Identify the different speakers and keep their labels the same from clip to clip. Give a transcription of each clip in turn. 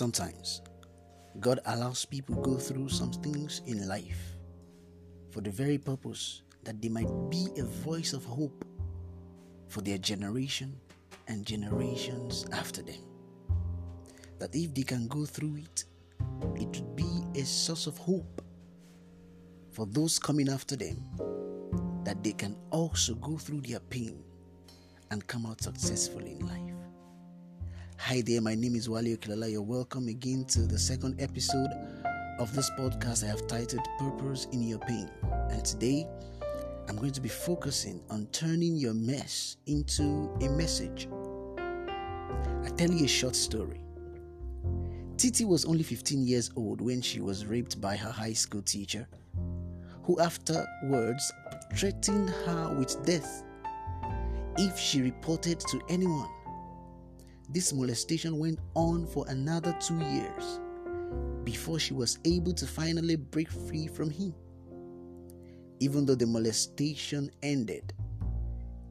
Speaker 1: Sometimes God allows people go through some things in life for the very purpose that they might be a voice of hope for their generation and generations after them. That if they can go through it, it would be a source of hope for those coming after them, that they can also go through their pain and come out successful in life. Hi there, my name is Wale Okilala. You're welcome again to the second episode of this podcast I have titled Purpose in Your Pain. And today, I'm going to be focusing on turning your mess into a message. I tell you a short story. Titi was only 15 years old when she was raped by her high school teacher, who afterwards threatened her with death if she reported to anyone. This molestation went on for another two years before she was able to finally break free from him. Even though the molestation ended,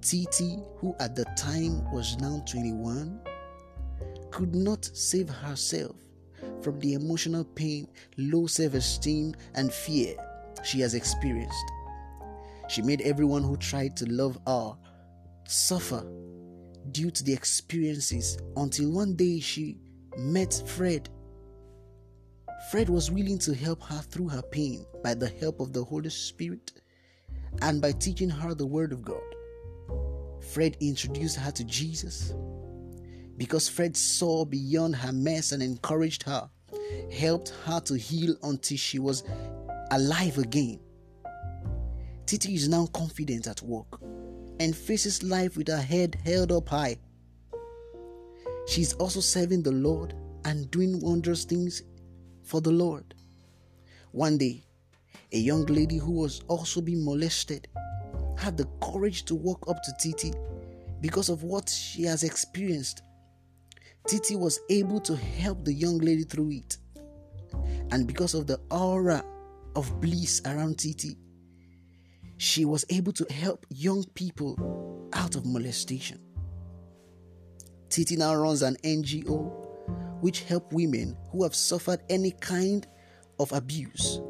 Speaker 1: Titi, who at the time was now 21, could not save herself from the emotional pain, low self esteem, and fear she has experienced. She made everyone who tried to love her suffer due to the experiences until one day she met Fred. Fred was willing to help her through her pain by the help of the Holy Spirit and by teaching her the Word of God. Fred introduced her to Jesus because Fred saw beyond her mess and encouraged her, helped her to heal until she was alive again. Titi is now confident at work and faces life with her head held up high. She is also serving the Lord and doing wondrous things for the Lord. One day, a young lady who was also being molested had the courage to walk up to Titi because of what she has experienced. Titi was able to help the young lady through it. And because of the aura of bliss around Titi, she was able to help young people out of molestation. Titi now runs an NGO which help women who have suffered any kind of abuse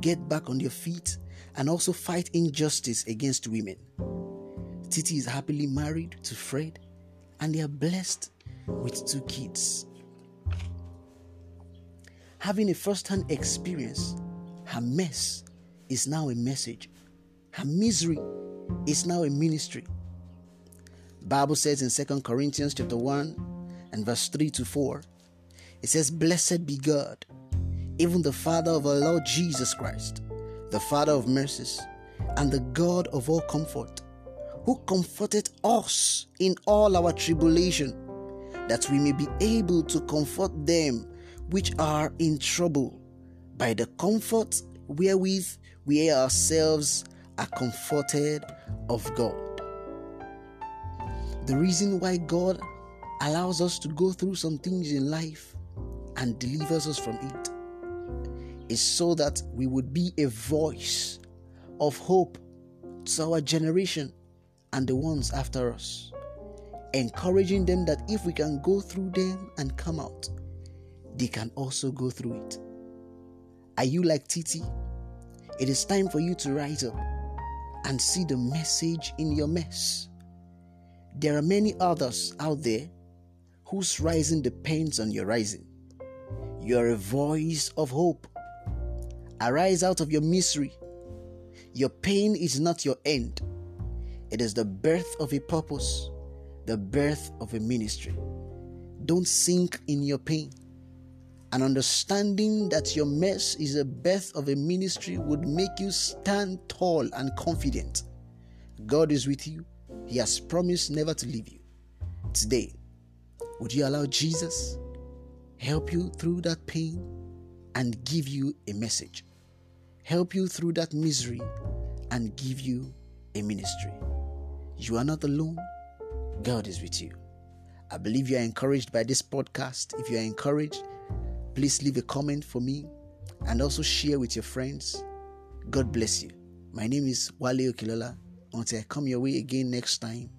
Speaker 1: get back on their feet and also fight injustice against women. Titi is happily married to Fred and they are blessed with two kids. Having a first hand experience, her mess is now a message her misery is now a ministry. Bible says in Second Corinthians chapter 1 and verse 3 to 4, it says, Blessed be God, even the Father of our Lord Jesus Christ, the Father of mercies, and the God of all comfort, who comforted us in all our tribulation, that we may be able to comfort them which are in trouble by the comfort wherewith we ourselves are comforted of God. The reason why God allows us to go through some things in life and delivers us from it is so that we would be a voice of hope to our generation and the ones after us, encouraging them that if we can go through them and come out, they can also go through it. Are you like Titi? It is time for you to rise up and see the message in your mess. There are many others out there whose rising depends on your rising. You are a voice of hope. Arise out of your misery. Your pain is not your end, it is the birth of a purpose, the birth of a ministry. Don't sink in your pain. An understanding that your mess is a birth of a ministry would make you stand tall and confident. God is with you. He has promised never to leave you. Today, would you allow Jesus help you through that pain and give you a message? Help you through that misery and give you a ministry. You are not alone. God is with you. I believe you are encouraged by this podcast. If you are encouraged, Please leave a comment for me and also share with your friends. God bless you. My name is Wale Okilola. Until I come your way again next time,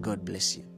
Speaker 1: God bless you.